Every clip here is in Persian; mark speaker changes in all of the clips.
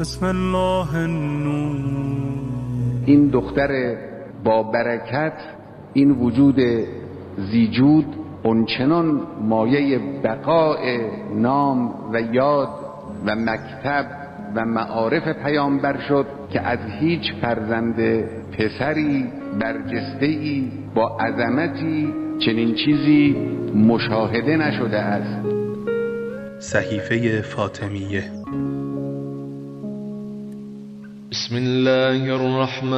Speaker 1: بسم الله النور.
Speaker 2: این دختر با برکت این وجود زیجود اونچنان مایه بقای نام و یاد و مکتب و معارف پیامبر شد که از هیچ فرزند پسری برجسته ای با عظمتی چنین چیزی مشاهده نشده است.
Speaker 3: صحیفه فاطمیه.
Speaker 4: بسم الله الرحمن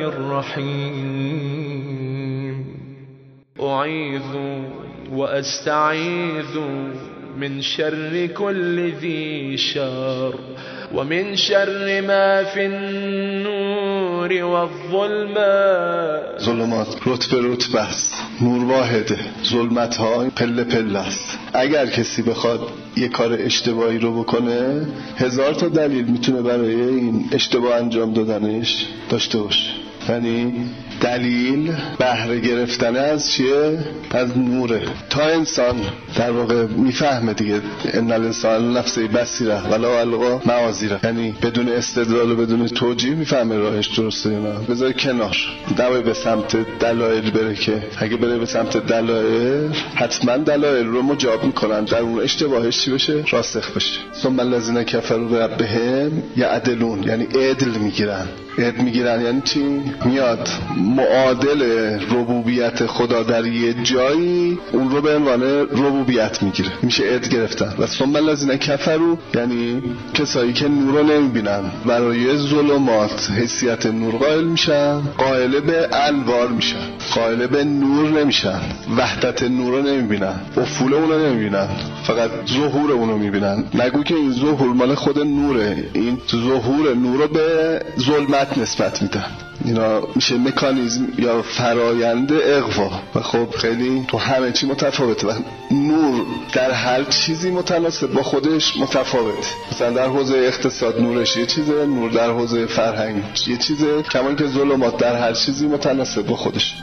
Speaker 4: الرحيم. أعيذ وأستعيذ من شر كل ذي شر ومن شر ما في النور والظلمات.
Speaker 5: ظلمات رتبه رتبه نور واحدة. ظلمت ها است. اگر کسی بخواد یه کار اشتباهی رو بکنه هزار تا دلیل می‌تونه برای این اشتباه انجام دادنش داشته باشه. یعنی دلیل بهره گرفتن از چیه؟ از نوره. تا انسان در واقع می‌فهمه دیگه. ان الانسان نفسه بسیره ولا القا معاذیره. یعنی بدون استدلال و بدون توجیه می‌فهمه راهش درسته یا نه. بذار کنار. نباید به سمت دلایل بره که اگه بره به سمت دلایل حتما دلایل رو مجاب می‌کنن. در اون اشتباهش چی بشه راسخ بشه ثم الذين كفروا بربهم یعدلون. یعنی عدل می‌گیرن. عدل می‌گیرن یعنی چی؟ میاد. معادل ربوبیت خدا در یه جایی اون رو به عنوان ربوبیت می‌گیره. میشه عد گرفتن. و ثم الذین کفروا یعنی کسایی که نور رو نمی‌بینن. برای ظلمات حیثیت نور قائل میشن قائل به انوار میشن. قائل به نور نمیشن. وحدت نور رو نمی‌بینن. افول اون رو نمی‌بینن. فقط ظهور اون رو می‌بینن. نگو که این ظهور مال خود نوره. این ظهور نور رو به ظلمت نسبت میدن. اینا میشه مکانیزم یا فرایند اقوا. و خب خیلی تو همه چی متفاوته. و نور در هر چیزی متناسب با خودش متفاوت. مثلا در حوزه اقتصاد نورش یه چیزه نور در حوزه فرهنگ یه چیزه. کمان که ظلمات در هر چیزی متناسب با خودش.